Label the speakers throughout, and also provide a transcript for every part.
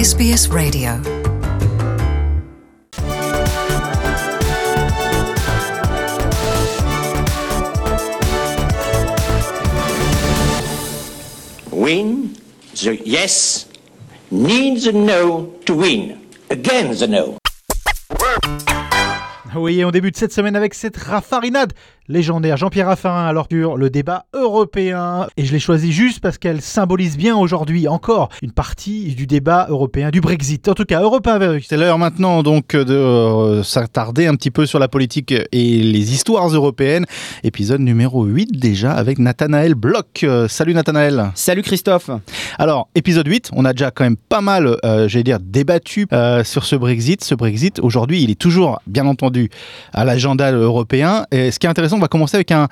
Speaker 1: SBS Radio.
Speaker 2: Win the yes needs the no to win. Again the no.
Speaker 3: Oui, et on débute cette semaine avec cette raffarinade légendaire. Jean-Pierre Raffarin, alors sur le débat européen. Et je l'ai choisi juste parce qu'elle symbolise bien aujourd'hui encore une partie du débat européen, du Brexit. En tout cas, européen.
Speaker 4: C'est l'heure maintenant donc de euh, s'attarder un petit peu sur la politique et les histoires européennes. Épisode numéro 8 déjà avec Nathanaël Bloch. Euh, salut Nathanaël.
Speaker 5: Salut Christophe.
Speaker 4: Alors, épisode 8, on a déjà quand même pas mal, euh, j'allais dire, débattu euh, sur ce Brexit. Ce Brexit, aujourd'hui, il est toujours, bien entendu, à l'agenda européen. Et ce qui est intéressant, on va commencer avec un,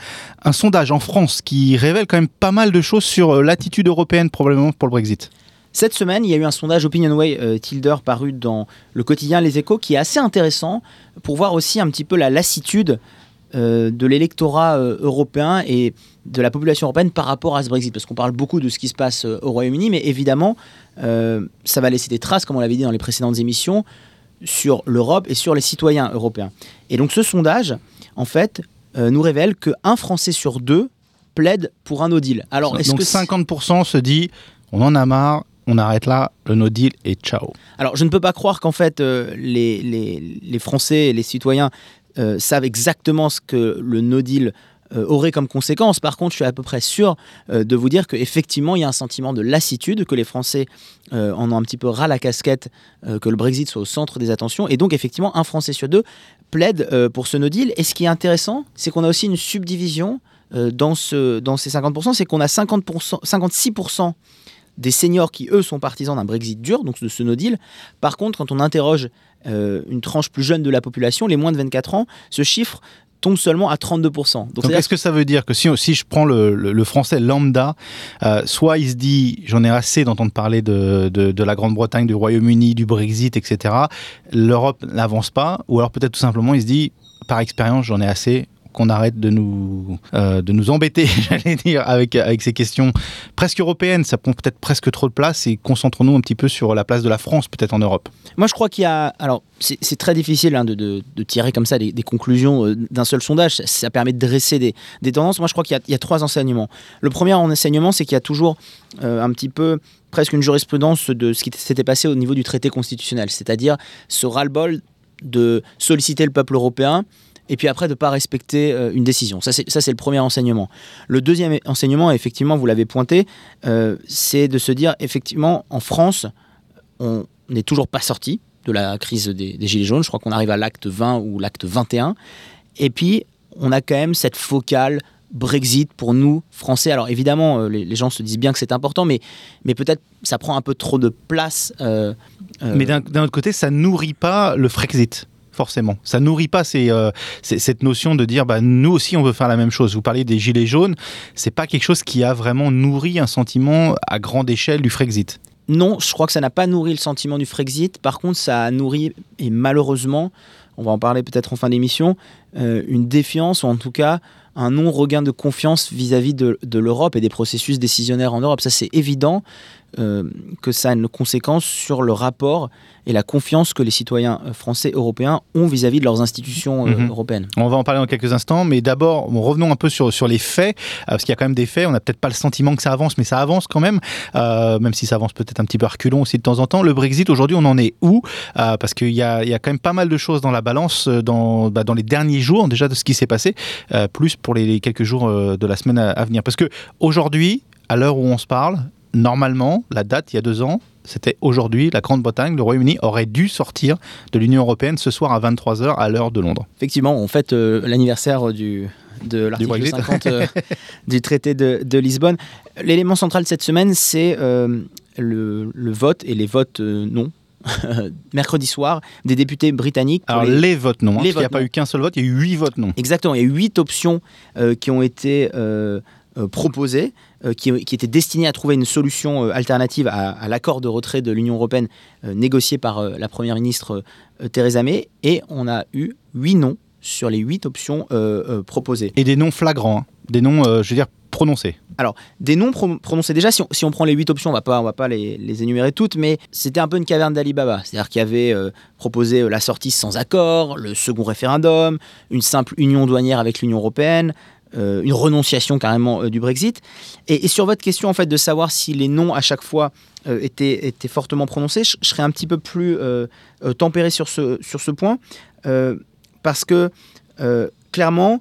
Speaker 4: sondage en France qui révèle quand même pas mal de choses sur euh, l'attitude européenne probablement pour le Brexit.
Speaker 5: Cette semaine, il y a eu un sondage Opinionway euh, Tilder paru dans le quotidien Les Échos qui est assez intéressant pour voir aussi un petit peu la lassitude euh, de l'électorat euh, européen et de la population européenne par rapport à ce Brexit. Parce qu'on parle beaucoup de ce qui se passe au Royaume-Uni, mais évidemment, ça va laisser des traces, comme on l'avait dit dans les précédentes émissions, sur l'Europe et sur les citoyens européens. Et donc ce sondage, en fait, euh, nous révèle qu'un Français sur deux plaide pour un no deal. Alors, est-ce
Speaker 4: donc
Speaker 5: que c'est-
Speaker 4: 50% se dit, on en a marre, on arrête là, le no deal et ciao.
Speaker 5: Alors, je ne peux pas croire qu'en fait, euh, les, les- les Français et les citoyens euh, savent exactement ce que le no deal aurait comme conséquence. Par contre, je suis à peu près sûr euh, de vous dire qu'effectivement, il y a un sentiment de lassitude, que les Français euh, en ont un petit peu ras la casquette, euh, que le Brexit soit au centre des attentions. Et donc, effectivement, un Français sur deux plaide euh, pour ce no deal. Et ce qui est intéressant, c'est qu'on a aussi une subdivision euh, dans, ce, dans ces 50%, c'est qu'on a 50%, 56% des seniors qui, eux, sont partisans d'un Brexit dur, donc de ce no deal. Par contre, quand on interroge euh, une tranche plus jeune de la population, les moins de 24 ans, ce chiffre tombe seulement à 32%. Donc,
Speaker 4: Donc est-ce que ça veut dire que si, si je prends le, le- le français lambda, euh, soit il se dit j'en ai assez d'entendre parler de, de- de la Grande-Bretagne, du Royaume-Uni, du Brexit, etc. L'Europe n'avance pas, ou alors peut-être tout simplement il se dit par expérience j'en ai assez qu'on arrête de nous, euh, de nous embêter, j'allais dire, avec, avec ces questions presque européennes. Ça prend peut-être presque trop de place et concentrons-nous un petit peu sur la place de la France, peut-être en Europe.
Speaker 5: Moi, je crois qu'il y a. Alors, c'est très difficile hein, de, tirer comme ça des, conclusions euh, d'un seul sondage. Ça, permet de dresser des, des tendances. Moi, je crois qu'il y a trois enseignements. Le premier enseignement, c'est qu'il y a toujours euh, un petit peu presque une jurisprudence de ce qui s'était passé au niveau du traité constitutionnel, c'est-à-dire ce ras-le-bol de solliciter le peuple européen et puis après de ne pas respecter euh, une décision. Ça, c'est le premier enseignement. Le deuxième enseignement, effectivement, vous l'avez pointé, euh, c'est de se dire, effectivement, en France, on n'est toujours pas sorti de la crise des, Gilets jaunes. Je crois qu'on arrive à l'acte 20 ou l'acte 21. Et puis, on a quand même cette focale Brexit pour nous, Français. Alors évidemment, euh, les, gens se disent bien que c'est important, mais, mais peut-être ça prend un peu trop de place.
Speaker 4: Mais d'un autre côté, ça nourrit pas le Frexit. Forcément, ça nourrit pas euh, cette notion de dire bah nous aussi on veut faire la même chose. Vous parlez des gilets jaunes, c'est pas quelque chose qui a vraiment nourri un sentiment à grande échelle du Frexit.
Speaker 5: Non, je crois que ça n'a pas nourri le sentiment du Frexit. Par contre, ça a nourri, et malheureusement, on va en parler peut-être en fin d'émission, euh, une défiance, ou en tout cas un non-regain de confiance vis-à-vis de, de l'Europe et des processus décisionnaires en Europe. Ça, c'est évident que ça a une conséquence sur le rapport et la confiance que les citoyens euh, français européens ont vis-à-vis de leurs institutions euh,
Speaker 4: Mhm.
Speaker 5: européennes.
Speaker 4: On va en parler dans quelques instants, mais d'abord revenons un peu sur, sur les faits, euh, parce qu'il y a quand même des faits. On n'a peut-être pas le sentiment que ça avance, mais ça avance quand même, euh, même si ça avance peut-être un petit peu à reculons aussi de temps en temps. Le Brexit aujourd'hui, on en est où Euh, Parce qu'il y a, il y a quand même pas mal de choses dans la balance euh, dans, bah, dans les derniers jours déjà de ce qui s'est passé, euh, plus pour les, les quelques jours euh, de la semaine à, à venir. Parce que aujourd'hui, à l'heure où on se parle, normalement, la date il y a deux ans, c'était aujourd'hui, la Grande-Bretagne, le Royaume-Uni aurait dû sortir de l'Union européenne ce soir à 23h à l'heure de Londre.
Speaker 5: Effectivement, on fête euh, l'anniversaire du, de l'article
Speaker 4: Brexit.
Speaker 5: 50 euh, du traité de, de Lisbonne. L'élément central de cette semaine, c'est euh, le, le vote et les votes non. Mercredi soir, des députés britanniques.
Speaker 4: Alors
Speaker 5: les-
Speaker 4: les, votes non, hein, qu'il n'y a pas
Speaker 5: non.
Speaker 4: eu qu'un seul vote, il y a eu huit votes non.
Speaker 5: Exactement, il y a huit options euh, qui ont été euh, euh, proposées, qui, qui étaient destinées à trouver une solution euh, alternative à, à l'accord de retrait de l'Union européenne euh, négocié par euh, la Première ministre euh, Theresa May. Et on a eu huit noms sur les huit options euh, euh, proposées.
Speaker 4: Et des noms flagrants. hein. Des noms, euh, je veux dire, prononcés.
Speaker 5: Alors, des noms pro- prononcés déjà, si on, si on prend les huit options, on va pas, on va pas les, les énumérer toutes, mais c'était un peu une caverne d'Alibaba. C'est-à-dire qu'il y avait euh, proposé euh, la sortie sans accord, le second référendum, une simple union douanière avec l'Union européenne, euh, une renonciation carrément euh, du Brexit. Et, sur votre question en fait de savoir si les noms à chaque fois euh, étaient, étaient fortement prononcés, je, serais un petit peu plus tempéré sur ce, sur ce point, parce que clairement,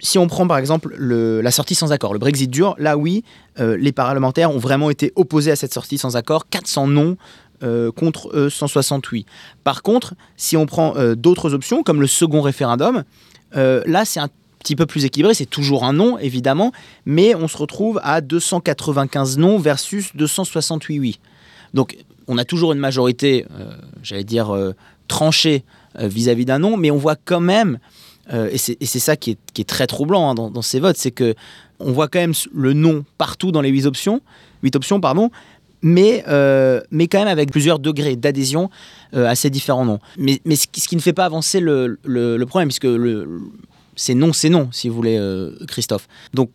Speaker 5: si on prend par exemple le- la sortie sans accord, le Brexit dur, là oui, les parlementaires ont vraiment été opposés à cette sortie sans accord, 400 non euh, contre euh, 160 oui. Par contre, si on prend d'autres options, comme le second référendum, là c'est un petit peu plus équilibré, c'est toujours un non évidemment, mais on se retrouve à 295 non versus 268 oui. Donc on a toujours une majorité, euh, j'allais dire, euh, tranchée euh, vis-à-vis d'un non, mais on voit quand même et c'est c'est ça qui est, qui est très troublant hein, dans, ces votes, c'est que on voit quand même le non partout dans les huit options, huit options pardon, mais, mais quand même avec plusieurs degrés d'adhésion à ces différents noms. Mais, mais ce, qui, ne fait pas avancer le, le- le problème, puisque le- c'est non, c'est non, si vous voulez, euh, Christophe. Donc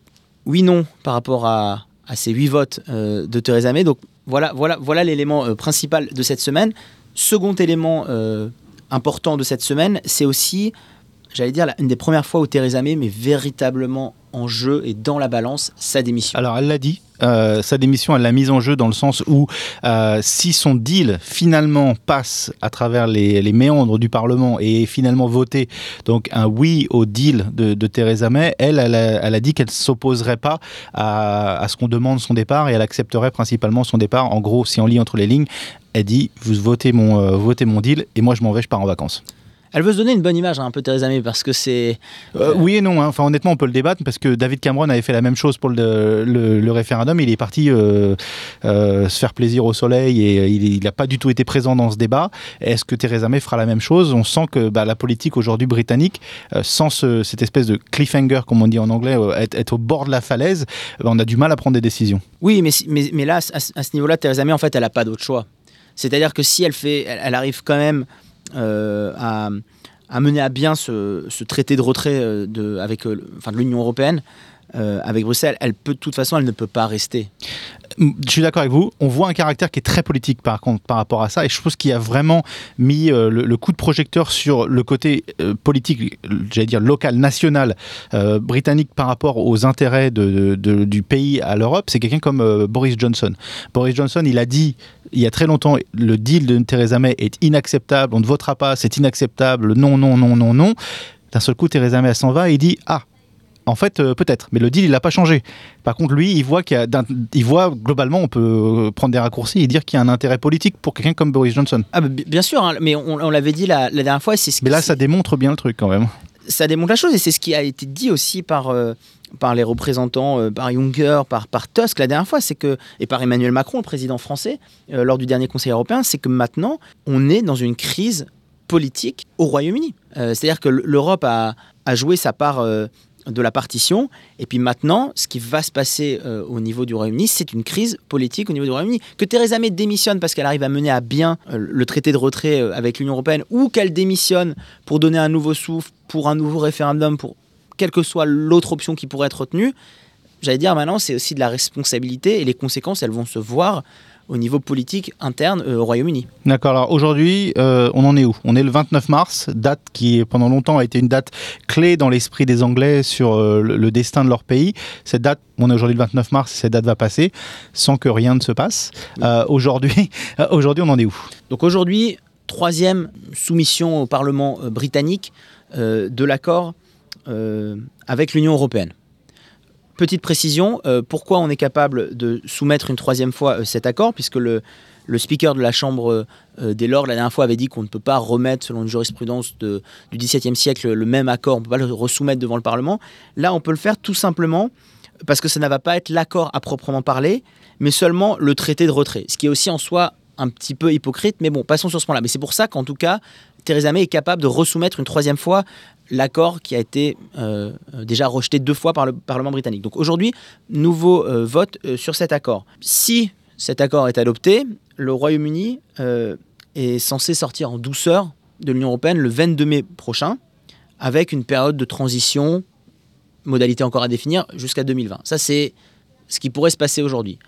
Speaker 5: oui, non par rapport à, ces huit votes euh, de Theresa May. Donc voilà, voilà, voilà l'élément euh, principal de cette semaine. Second élément important de cette semaine, c'est aussi j'allais dire, une des premières fois où Theresa May met véritablement en jeu et dans la balance sa démission.
Speaker 4: Alors, elle l'a dit. euh, sa démission, elle l'a mise en jeu dans le sens où euh, si son deal finalement passe à travers les, méandres du Parlement et est finalement voté, donc un oui au deal de, Theresa May, elle, elle a, dit qu'elle ne s'opposerait pas à, à ce qu'on demande son départ et elle accepterait principalement son départ. En gros, si on lit entre les lignes, elle dit vous votez mon, euh, votez mon deal et moi je m'en vais, je pars en vacances.
Speaker 5: Elle veut se donner une bonne image, hein, un peu Theresa May, parce que c'est.
Speaker 4: Euh, oui et non. hein. Enfin, honnêtement, on peut le débattre parce que David Cameron avait fait la même chose pour le, le- le référendum. Il est parti euh, euh, se faire plaisir au soleil et euh, il n'a pas du tout été présent dans ce débat. Est-ce que Theresa May fera la même chose? On sent que bah, la politique aujourd'hui britannique, euh, sans ce- cette espèce de cliffhanger, comme on dit en anglais, euh, être, être au bord de la falaise, euh, on a du mal à prendre des décisions.
Speaker 5: Oui, mais, si- mais, mais là, à, ce- à ce niveau-là, Theresa May, en fait, elle n'a pas d'autre choix. C'est-à-dire que si elle fait. Elle, arrive quand même euh, à, à mener à bien ce, traité de retrait euh, avec euh, de l'Union européenne. Euh, avec Bruxelles, elle peut de toute façon, elle ne peut pas rester.
Speaker 4: Je suis d'accord avec vous. On voit un caractère qui est très politique par contre par rapport à ça, et je pense qu'il a vraiment mis euh, le, coup de projecteur sur le côté euh, politique, j'allais dire local, national, britannique par rapport aux intérêts du pays à l'Europe. C'est quelqu'un comme Boris Johnson. Boris Johnson, il a dit il y a très longtemps, le deal de Theresa May est inacceptable. On ne votera pas, c'est inacceptable. Non, non, non, non, non. D'un seul coup, Theresa May s'en va et il dit ah en fait, euh, peut-être, mais le deal, il n'a pas changé. Par contre, lui, il voit qu'il y a, d'un- il voit globalement, on peut euh, prendre des raccourcis et dire qu'il y a un intérêt politique pour quelqu'un comme Boris Johnson.
Speaker 5: Ah, bah, bi- bien sûr, hein, mais on, on l'avait dit la, la dernière fois, c'est ce
Speaker 4: Mais là, ça démontre bien le truc quand même.
Speaker 5: ça démontre la chose et c'est ce qui a été dit aussi par, euh, par les représentants, euh, par Juncker, par, par Tusk la dernière fois, c'est que, et par Emmanuel Macron, le président français, euh, lors du dernier Conseil européen, c'est que maintenant, on est dans une crise politique au Royaume-Uni. Euh, C'est-à-dire que l'Europe a, a joué sa part de la partition, et puis maintenant, ce qui va se passer euh, au niveau du Royaume-Uni, c'est une crise politique au niveau du Royaume-Uni. Que Theresa May démissionne parce qu'elle arrive à mener à bien euh, le traité de retrait euh, avec l'Union européenne, ou qu'elle démissionne pour donner un nouveau souffle, pour un nouveau référendum, pour quelle que soit l'autre option qui pourrait être retenue, j'allais dire maintenant, c'est aussi de la responsabilité, et les conséquences, elles vont se voir au niveau politique interne euh, au Royaume-Uni.
Speaker 4: D'accord, alors aujourd'hui, euh, on en est où? On est le 29 mars, date qui pendant longtemps a été une date clé dans l'esprit des Anglais sur euh, le, le destin de leur pays. Cette date, on est aujourd'hui le 29 mars, cette date va passer sans que rien ne se passe. Aujourd'hui, aujourd'hui, on en est où?
Speaker 5: Donc aujourd'hui, troisième soumission au Parlement britannique de l'accord avec l'Union européenne. Petite précision, euh, pourquoi on est capable de soumettre une troisième fois euh, cet accord, puisque le, speaker de la Chambre euh, des Lords la dernière fois avait dit qu'on ne peut pas remettre, selon une jurisprudence de- du XVIIe siècle, le même accord, on ne peut pas le resoumettre devant le Parlement. Là, on peut le faire tout simplement parce que ça ne va pas être l'accord à proprement parler, mais seulement le traité de retrait, ce qui est aussi en soi un petit peu hypocrite, mais bon, passons sur ce point-là. Mais c'est pour ça qu'en tout cas, Theresa May est capable de resoumettre une troisième fois l'accord qui a été euh, euh, déjà rejeté deux fois par le Parlement britannique. Donc aujourd'hui, nouveau euh, vote sur cet accord. Si cet accord est adopté, le Royaume-Uni est censé sortir en douceur de l'Union européenne le 22 mai prochain, avec une période de transition modalités encore à définir, jusqu'à 2020. Ça, c'est ce qui pourrait se passer aujourd'hui.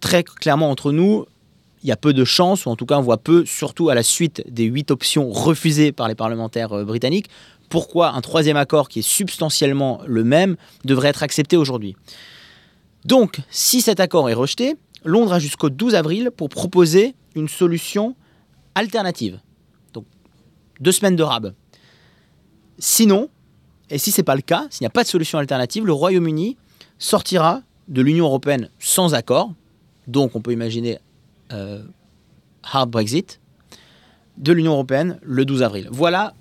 Speaker 5: Très clairement, entre nous, il y a peu de chances, ou en tout cas on voit peu, surtout à la suite des huit options refusées par les parlementaires euh, britanniques, pourquoi un troisième accord qui est substantiellement le même devrait être accepté aujourd'hui. Donc, si cet accord est rejeté, Londres a jusqu'au 12 avril pour proposer une solution alternative. Donc, deux semaines de rab. Sinon, et si ce n'est pas le cas, s'il n'y a pas de solution alternative, le Royaume-Uni sortira de l'Union européenne sans accord. Donc, on peut imaginer hard Brexit de l'Union européenne le 12 avril. Voilà,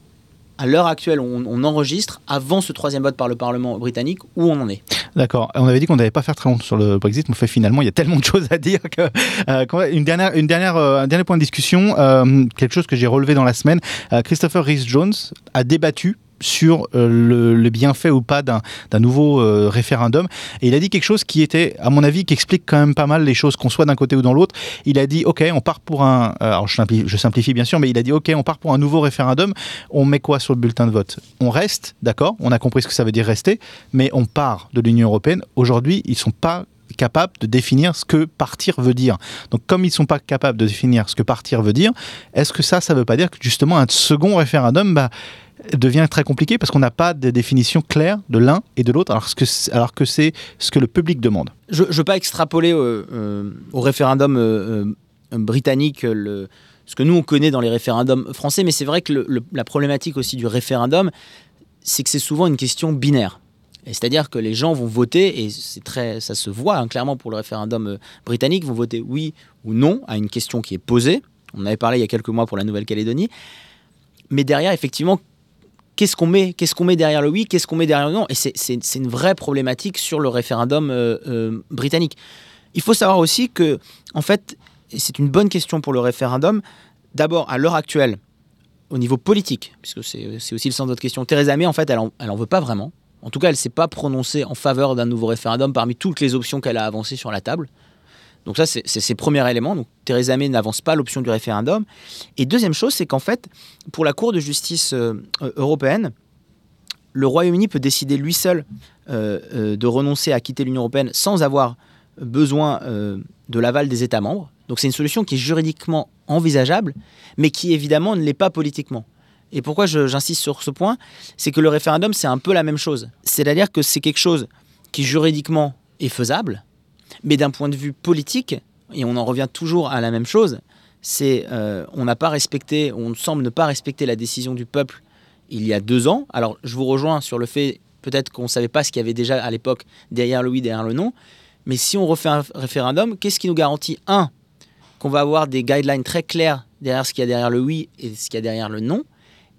Speaker 5: à l'heure actuelle, on, enregistre avant ce troisième vote par le Parlement britannique où on en est.
Speaker 4: D'accord. On avait dit qu'on n'allait pas faire très long sur le Brexit, mais fait, finalement, il y a tellement de choses à dire que euh, une dernière, une dernière, euh, un dernier point de discussion, euh, quelque chose que j'ai relevé dans la semaine. Euh, Christopher Rhys Jones a débattu sur euh, le, le bienfait ou pas d'un nouveau euh, référendum. Et il a dit quelque chose qui était, à mon avis, qui explique quand même pas mal les choses, qu'on soit d'un côté ou dans l'autre. Il a dit, OK, on part pour un... euh, Alors, je simplifie, bien sûr, mais il a dit, OK, on part pour un nouveau référendum. On met quoi sur le bulletin de vote? On reste, d'accord? On a compris ce que ça veut dire rester, mais on part de l'Union européenne. Aujourd'hui, ils sont pas capables de définir ce que partir veut dire. Donc comme ils ne sont pas capables de définir ce que partir veut dire, est-ce que ça, ça ne veut pas dire que justement un second référendum bah, devient très compliqué parce qu'on n'a pas de définition claire de l'un et de l'autre, alors que c'est- ce que le public demande
Speaker 5: Je ne veux pas extrapoler euh, euh, au référendum euh, britannique ce que nous on connaît dans les référendums français, mais c'est vrai que la problématique aussi du référendum, c'est que c'est souvent une question binaire. C'est-à-dire que les gens vont voter, et très, ça se voit hein, clairement pour le référendum britannique, vont voter oui ou non à une question qui est posée. On avait parlé il y a quelques mois pour la Nouvelle-Calédonie. Mais derrière, effectivement, qu'est-ce qu'on met Qu'est-ce qu'on met derrière le oui Qu'est-ce qu'on met derrière le non Et c'est- une vraie problématique sur le référendum euh, euh, britannique. Il faut savoir aussi que, en fait, c'est une bonne question pour le référendum, d'abord, à l'heure actuelle, au niveau politique, puisque c'est c'est aussi le sens de votre question, Theresa May, en fait, elle en, elle en veut pas vraiment. En tout cas, elle ne s'est pas prononcée en faveur d'un nouveau référendum parmi toutes les options qu'elle a avancées sur la table. Donc ça, c'est ses premiers éléments. Donc Theresa May n'avance pas l'option du référendum. Et deuxième chose, c'est qu'en fait, pour la Cour de justice euh, euh, européenne, le Royaume-Uni peut décider lui seul euh, de renoncer à quitter l'Union européenne sans avoir besoin de l'aval des États membres. Donc c'est une solution qui est juridiquement envisageable, mais qui évidemment ne l'est pas politiquement. Et pourquoi j'insiste sur ce point? C'est que le référendum, c'est un peu la même chose. C'est-à-dire que c'est quelque chose qui juridiquement est faisable, mais d'un point de vue politique, et on en revient toujours à la même chose, c'est euh, on n'a pas respecté, on semble ne pas respecter la décision du peuple il y a deux ans. Alors je vous rejoins sur le fait peut-être qu'on ne savait pas ce qu'il y avait déjà à l'époque derrière le oui, derrière le non, mais si on refait un référendum, qu'est-ce qui nous garantit? Un, qu'on va avoir des guidelines très claires derrière ce qu'il y a derrière le oui et ce qu'il y a derrière le non,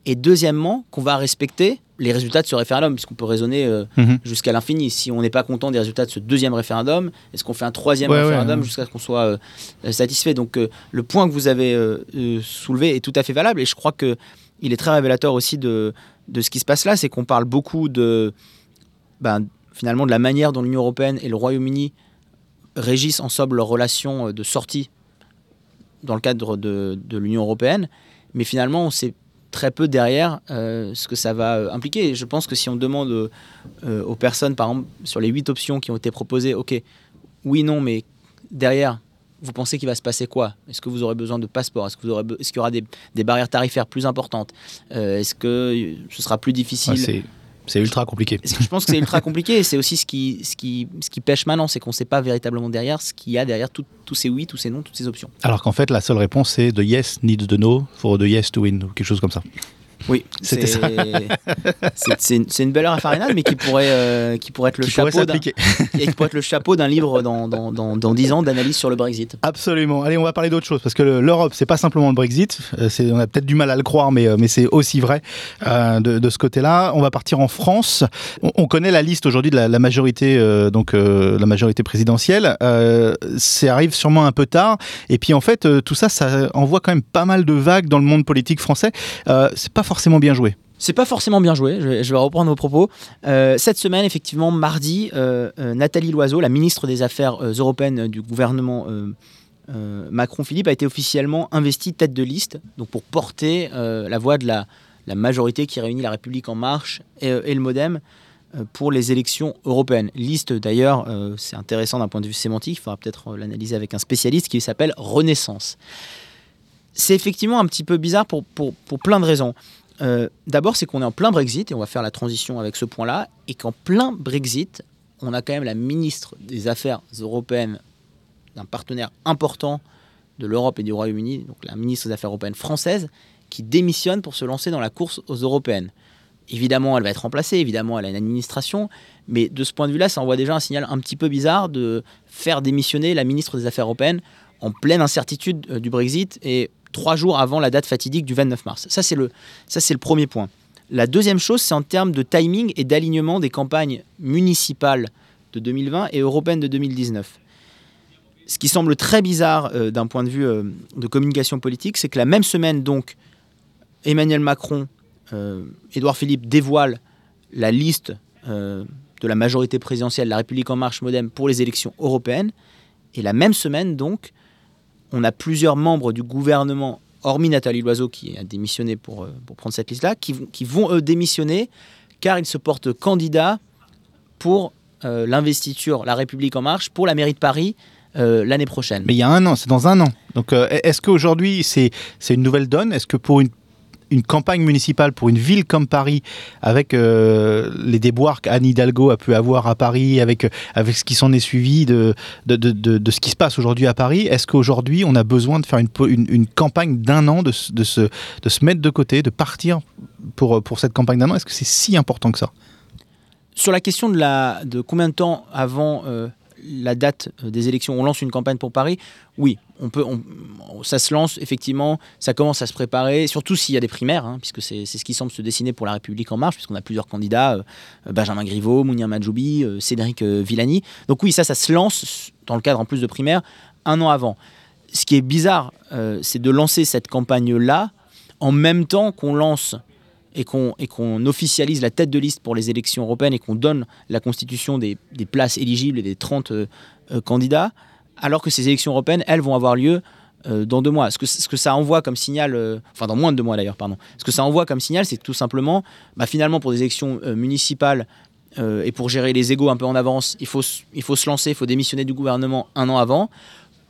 Speaker 5: et deuxièmement, qu'on va respecter les résultats de ce référendum, puisqu'on peut raisonner euh,
Speaker 4: Mhm.
Speaker 5: jusqu'à l'infini. Si on n'est pas content des résultats de ce deuxième référendum, est-ce qu'on fait un troisième
Speaker 4: Ouais,
Speaker 5: référendum
Speaker 4: ouais.
Speaker 5: jusqu'à ce qu'on soit euh, satisfait? Donc euh, le point que vous avez soulevé est tout à fait valable, et je crois que il est très révélateur aussi de, de ce qui se passe là, c'est qu'on parle beaucoup de ben, finalement de la manière dont l'Union européenne et le Royaume-Uni régissent ensemble leurs relations de sortie dans le cadre de, de l'Union européenne, mais finalement on sait très peu derrière euh, ce que ça va euh, impliquer. Je pense que si on demande euh, aux personnes, par exemple, sur les huit options qui ont été proposées, ok, oui, non, mais derrière, vous pensez qu'il va se passer quoi? Est-ce que vous aurez besoin de passeport? Est-ce est-ce qu'il y aura des, des barrières tarifaires plus importantes? Est-ce que ce sera plus difficile?
Speaker 4: Ouais, c'est- ultra compliqué.
Speaker 5: Je pense que c'est ultra compliqué et c'est aussi ce qui, ce, qui, ce qui pêche maintenant, c'est qu'on ne sait pas véritablement derrière ce qu'il y a derrière tout- tous ces oui, tous ces non, toutes ces options.
Speaker 4: Alors qu'en fait, la seule réponse, c'est the yes needs the no for the yes to win, ou quelque chose comme ça.
Speaker 5: Oui,
Speaker 4: C'était
Speaker 5: c'est- c'est- une, une belle heure à farinade, mais qui pourrait, euh, qui pourrait être le
Speaker 4: Qui
Speaker 5: chapeau d'un le chapeau livre dans, dans, dans, dans 10 ans d'analyse sur le Brexit.
Speaker 4: Absolument. Allez, on va parler d'autre chose parce que le- l'Europe, c'est pas simplement le Brexit. Euh, c'est- on a peut-être du mal à le croire, mais, euh, mais c'est aussi vrai euh, de, de ce côté-là. On va partir en France. On, on connaît la liste aujourd'hui de la, la majorité, euh, donc la majorité présidentielle. Ça arrive sûrement un peu tard. Et puis en fait, tout ça, ça envoie quand même pas mal de vagues dans le monde politique français. C'est pas
Speaker 5: C'est pas forcément bien joué, je vais, reprendre vos propos. Euh, cette semaine, effectivement, mardi, euh, euh, Nathalie Loiseau, la ministre des Affaires européennes du gouvernement Macron-Philippe, a été officiellement investie tête de liste donc pour porter la voix de la, majorité qui réunit La République En Marche et, le Modem pour les élections européennes. Liste d'ailleurs, c'est intéressant d'un point de vue sémantique, il faudra peut-être l'analyser avec un spécialiste qui s'appelle Renaissance. C'est effectivement un petit peu bizarre pour plein de raisons. Euh, D'abord, c'est qu'on est en plein Brexit, et on va faire la transition avec ce point-là, et qu'en plein Brexit, on a quand même la ministre des Affaires européennes d'un partenaire important de l'Europe et du Royaume-Uni, donc la ministre des Affaires européennes française, qui démissionne pour se lancer dans la course aux européennes. Évidemment, elle va être remplacée, évidemment, elle a une administration, mais de ce point de vue-là, ça envoie déjà un signal un petit peu bizarre de faire démissionner la ministre des Affaires européennes en pleine incertitude euh, du Brexit et trois jours avant la date fatidique du 29 mars. Ça, c'est le, le premier point. La deuxième chose, c'est en termes de timing et d'alignement des campagnes municipales de 2020 et européennes de 2019. Ce qui semble très bizarre euh, d'un point de vue euh, de communication politique, c'est que la même semaine, donc, Emmanuel Macron, euh, Édouard Philippe dévoile la liste de la majorité présidentielle, la République en marche modem pour les élections européennes. Et la même semaine, donc, on a plusieurs membres du gouvernement, hormis Nathalie Loiseau qui a démissionné pour, euh, pour prendre cette liste-là, qui, vont- eux démissionner car ils se portent candidats pour euh, l'investiture La République en marche pour la mairie de Paris euh, l'année prochaine.
Speaker 4: Mais il y a un an, c'est dans un an. Donc est-ce qu'aujourd'hui c'est c'est une nouvelle donne? Est-ce que pour une une campagne municipale pour une ville comme Paris, avec euh, les déboires qu'Anne Hidalgo a pu avoir à Paris, avec, euh, avec ce qui s'en est suivi de, de, de, ce qui se passe aujourd'hui à Paris, est-ce qu'aujourd'hui on a besoin de faire une, une, campagne d'un an, de, de, se, de se mettre de côté, de partir pour, pour cette campagne d'un an? Est-ce que c'est si important que ça?
Speaker 5: Sur la question de, la, de combien de temps avant euh, la date euh, des élections, on lance une campagne pour Paris, oui, on peut, on- ça se lance effectivement, ça commence à se préparer, surtout s'il y a des primaires, hein, puisque c'est ce qui semble se dessiner pour la République en marche, puisqu'on a plusieurs candidats, euh, Benjamin Griveaux, Mounir Majoubi, euh, Cédric euh, Villani. Donc oui, ça, ça se lance dans le cadre en plus de primaires un an avant. Ce qui est bizarre, euh, c'est de lancer cette campagne-là en même temps qu'on lance et qu'on officialise la tête de liste pour les élections européennes et qu'on donne la constitution des, des places éligibles et des 30 euh, euh, candidats, alors que ces élections européennes, elles, vont avoir lieu euh, dans deux mois. Ce que, ce que ça envoie comme signal, enfin dans moins de deux mois d'ailleurs, pardon, ce que ça envoie comme signal, c'est tout simplement, bah, finalement, pour des élections municipales et pour gérer les égaux un peu en avance, il faut, il faut se lancer, il faut démissionner du gouvernement un an avant.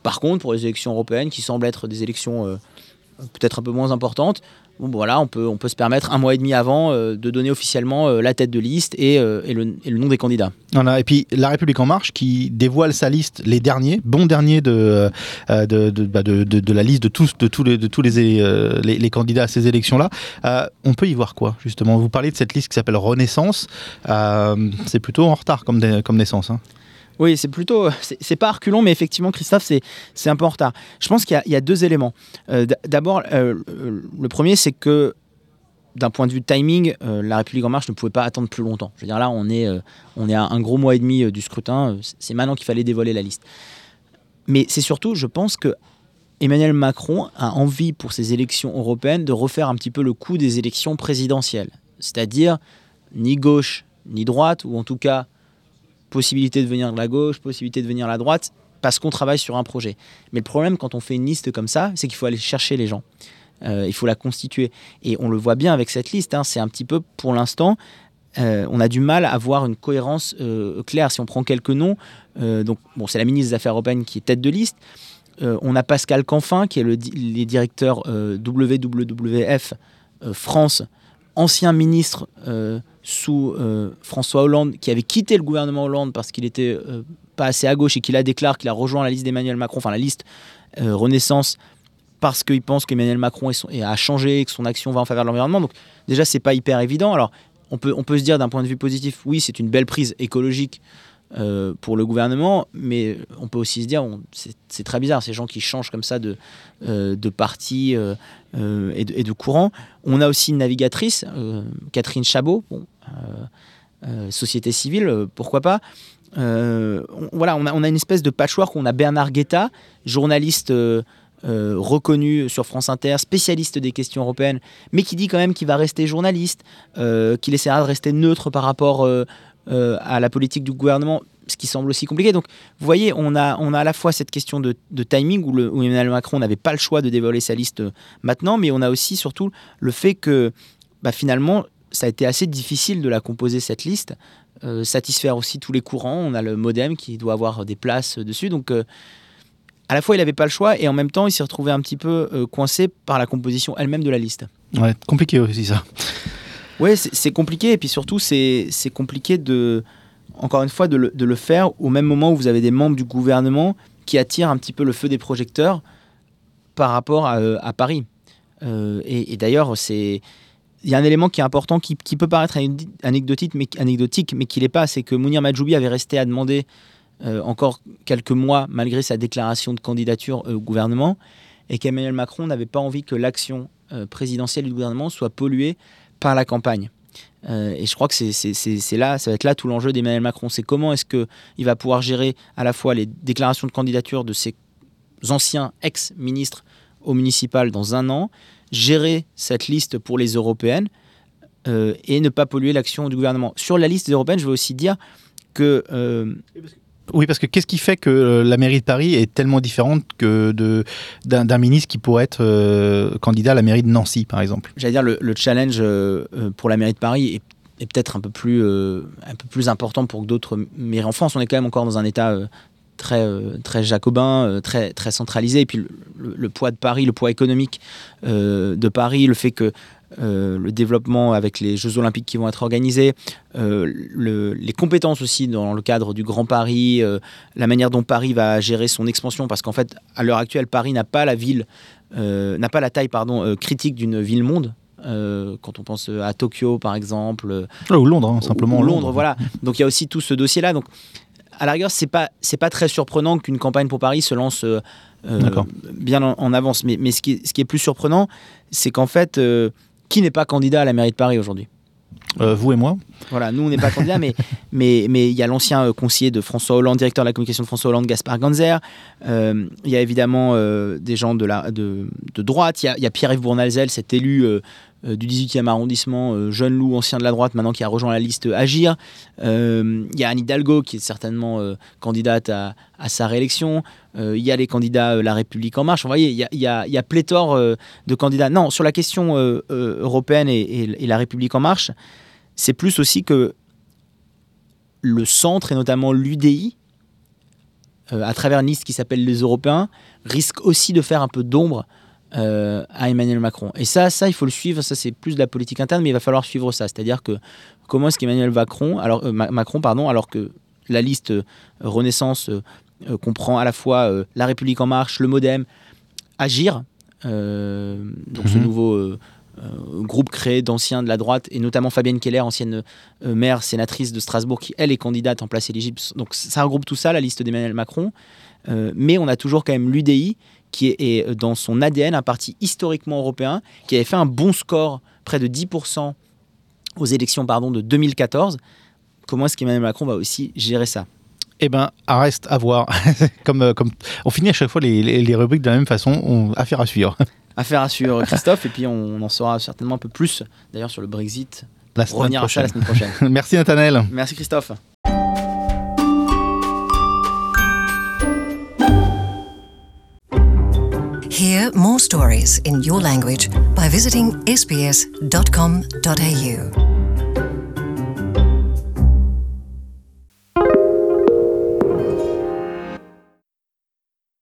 Speaker 5: Par contre, pour les élections européennes, qui semblent être des élections peut-être un peu moins importantes, bon, voilà, on peut, on peut se permettre un mois et demi avant euh, de donner officiellement euh, la tête de liste et, euh, et le, et le nom des candidats.
Speaker 4: Et puis La République En Marche qui dévoile sa liste, les derniers, bons derniers de, bah, de, de- de la liste de tous, de tous, les, de tous les, les, candidats à ces élections-là. On peut y voir quoi, justement? Vous parlez de cette liste qui s'appelle Renaissance. C'est plutôt en retard comme, comme naissance. hein.
Speaker 5: Oui, c'est plutôt. C'est pas reculons, mais effectivement, Christophe, c'est un peu en retard. Je pense qu'il y a- deux éléments. Euh, D'abord, euh, le premier, c'est que d'un point de vue timing, euh, la République en marche ne pouvait pas attendre plus longtemps. Je veux dire, là, on est, on est à un gros mois et demi du scrutin. C'est maintenant qu'il fallait dévoiler la liste. Mais c'est surtout, je pense que Emmanuel Macron a envie pour ces élections européennes de refaire un petit peu le coup des élections présidentielles. C'est-à-dire ni gauche ni droite, ou en tout cas possibilité de venir de la gauche, possibilité de venir de la droite, parce qu'on travaille sur un projet. Mais le problème quand on fait une liste comme ça, c'est qu'il faut aller chercher les gens. Euh, il faut la constituer. Et on le voit bien avec cette liste, hein, c'est un petit peu, pour l'instant, euh, on a du mal à avoir une cohérence euh, claire. Si on prend quelques noms, donc bon, c'est la ministre des Affaires européennes qui est tête de liste. On a Pascal Canfin, qui est le les directeurs WWF France, ancien ministre euh, sous euh, François Hollande, qui avait quitté le gouvernement Hollande parce qu'il était euh, pas assez à gauche et qui la déclare qu'il a rejoint la liste d'Emmanuel Macron, enfin la liste Renaissance, parce qu'il pense qu'Emmanuel Macron a changé et que son action va en faveur de l'environnement. Donc déjà, c'est pas hyper évident. Alors, on peut, on peut se dire d'un point de vue positif, oui, c'est une belle prise écologique euh, pour le gouvernement, mais on peut aussi se dire, c'est très bizarre, ces gens qui changent comme ça de, euh, parti euh, et, de, courant. On a aussi une navigatrice, Catherine Chabot, société civile, pourquoi pas. On- voilà, on a, une espèce de patchwork. On a Bernard Guetta, journaliste reconnu sur France Inter, spécialiste des questions européennes, mais qui dit quand même qu'il va rester journaliste, qu'il essaiera de rester neutre par rapport à la politique du gouvernement, ce qui semble aussi compliqué. Donc, vous voyez, on a, on a à la fois cette question de, timing où, Emmanuel Macron n'avait pas le choix de dévoiler sa liste euh, maintenant, mais on a aussi surtout le fait que bah, finalement, ça a été assez difficile de la composer cette liste euh, satisfaire aussi tous les courants. On a le modem qui doit avoir des places dessus. Donc, euh, à la fois, il n'avait pas le choix et en même temps, il s'est retrouvé un petit peu euh, coincé par la composition elle-même de la liste.
Speaker 4: Ouais, compliqué aussi ça.
Speaker 5: Oui, c'est compliqué. Et puis surtout, c'est compliqué de, encore une fois, de le, faire au même moment où vous avez des membres du gouvernement qui attirent un petit peu le feu des projecteurs par rapport à, euh, Paris. Euh, et d'ailleurs, c'est. Il y a un élément qui est important, qui, peut paraître anecd- anecdotique, mais, anecdotique, mais qui l'est pas, c'est que Mounir Majoubi avait resté à demander euh, encore quelques mois, malgré sa déclaration de candidature au gouvernement, et qu'Emmanuel Macron n'avait pas envie que l'action présidentielle du gouvernement soit polluée par la campagne. Euh, et je crois que c'est- là, ça va être là tout l'enjeu d'Emmanuel Macron. C'est comment est-ce qu'il va pouvoir gérer à la fois les déclarations de candidature de ses anciens ex-ministres au municipal dans un an, gérer cette liste pour les européennes euh, et ne pas polluer l'action du gouvernement. Sur la liste des européennes, je veux aussi dire que euh,
Speaker 4: Oui, parce que qu'est-ce qui fait que euh, la mairie de Paris est tellement différente d'un ministre qui pourrait être euh, candidat à la mairie de Nancy, par exemple?
Speaker 5: J'allais dire, le, le challenge euh, pour la mairie de Paris est, peut-être un, peu plus, important pour d'autres mairies en France. On est quand même encore dans un état très, jacobin, très, centralisé. Et puis le, poids de Paris, le poids économique de Paris, le fait que euh, le développement avec les Jeux Olympiques qui vont être organisés, euh, le- les compétences aussi dans le cadre du Grand Paris, euh, la manière dont Paris va gérer son expansion, parce qu'en fait, à l'heure actuelle, Paris n'a pas la ville, n'a pas la taille pardon, critique d'une ville-monde. Euh, quand on pense à Tokyo, par exemple, euh,
Speaker 4: Ou Londres, hein, simplement.
Speaker 5: ou Londres, voilà. Donc il y a aussi tout ce dossier-là. Donc à la rigueur, c'est pas c'est pas très surprenant qu'une campagne pour Paris se lance euh, bien en, en avance. Mais, mais ce, qui est, ce qui est plus surprenant, c'est qu'en fait, euh, qui n'est pas candidat à la mairie de Paris aujourd'hui?
Speaker 4: Euh, vous et moi
Speaker 5: Voilà, nous on n'est pas candidat, mais mais mais il y a l'ancien euh, conseiller de François Hollande, directeur de la communication de François Hollande, Gaspard Ganzer. Euh, Il y a évidemment euh, des gens de la de, de droite. Il y a, il y a Pierre-Yves Bournalzel, cet élu du 18e arrondissement, jeune loup ancien de la droite, maintenant qui a rejoint la liste Agir. Il y a Anne Hidalgo qui est certainement candidate à, à sa réélection. Il y a les candidats La République en marche. Vous voyez, il y a, y a- y a pléthore de candidats. Non, sur la question européenne et, et- et La République en marche, c'est plus aussi que le centre, et notamment l'UDI, euh, à travers liste qui s'appelle les Européens, risque aussi de faire un peu d'ombre euh, à Emmanuel Macron. Et ça, ça, il faut le suivre. Ça, c'est plus de la politique interne, mais il va falloir suivre ça. C'est-à-dire que comment est-ce qu'Emmanuel Macron, alors, euh, Ma- Macron, pardon, alors que la liste Renaissance comprend à la fois La République en marche, le MoDem, Agir, donc ce
Speaker 4: Mhm.
Speaker 5: nouveau groupe créé d'anciens de la droite, et notamment Fabienne Keller, ancienne euh, maire, sénatrice de Strasbourg, qui elle est candidate en place éligible. Donc ça regroupe tout ça, la liste d'Emmanuel Macron. Euh, mais on a toujours quand même l'UDI, qui est, euh, dans son ADN un parti historiquement européen, qui avait fait un bon score, près de 10% aux élections pardon, de 2014. Comment est-ce qu'Emmanuel Macron va aussi gérer ça?
Speaker 4: Eh ben, reste à voir. comme, euh, comme on finit à chaque fois les, les- les rubriques de la même façon, on, affaire à suivre.
Speaker 5: Affaire à suivre, Christophe, et puis on en saura certainement un peu plus, d'ailleurs, sur le Brexit.
Speaker 4: La
Speaker 5: Pour
Speaker 4: semaine
Speaker 5: revenir à ça la
Speaker 4: prochaine.
Speaker 5: semaine prochaine.
Speaker 4: Merci Nathanaël.
Speaker 5: Merci Christophe.
Speaker 1: Hear more stories in your language by visiting sbs.com.au.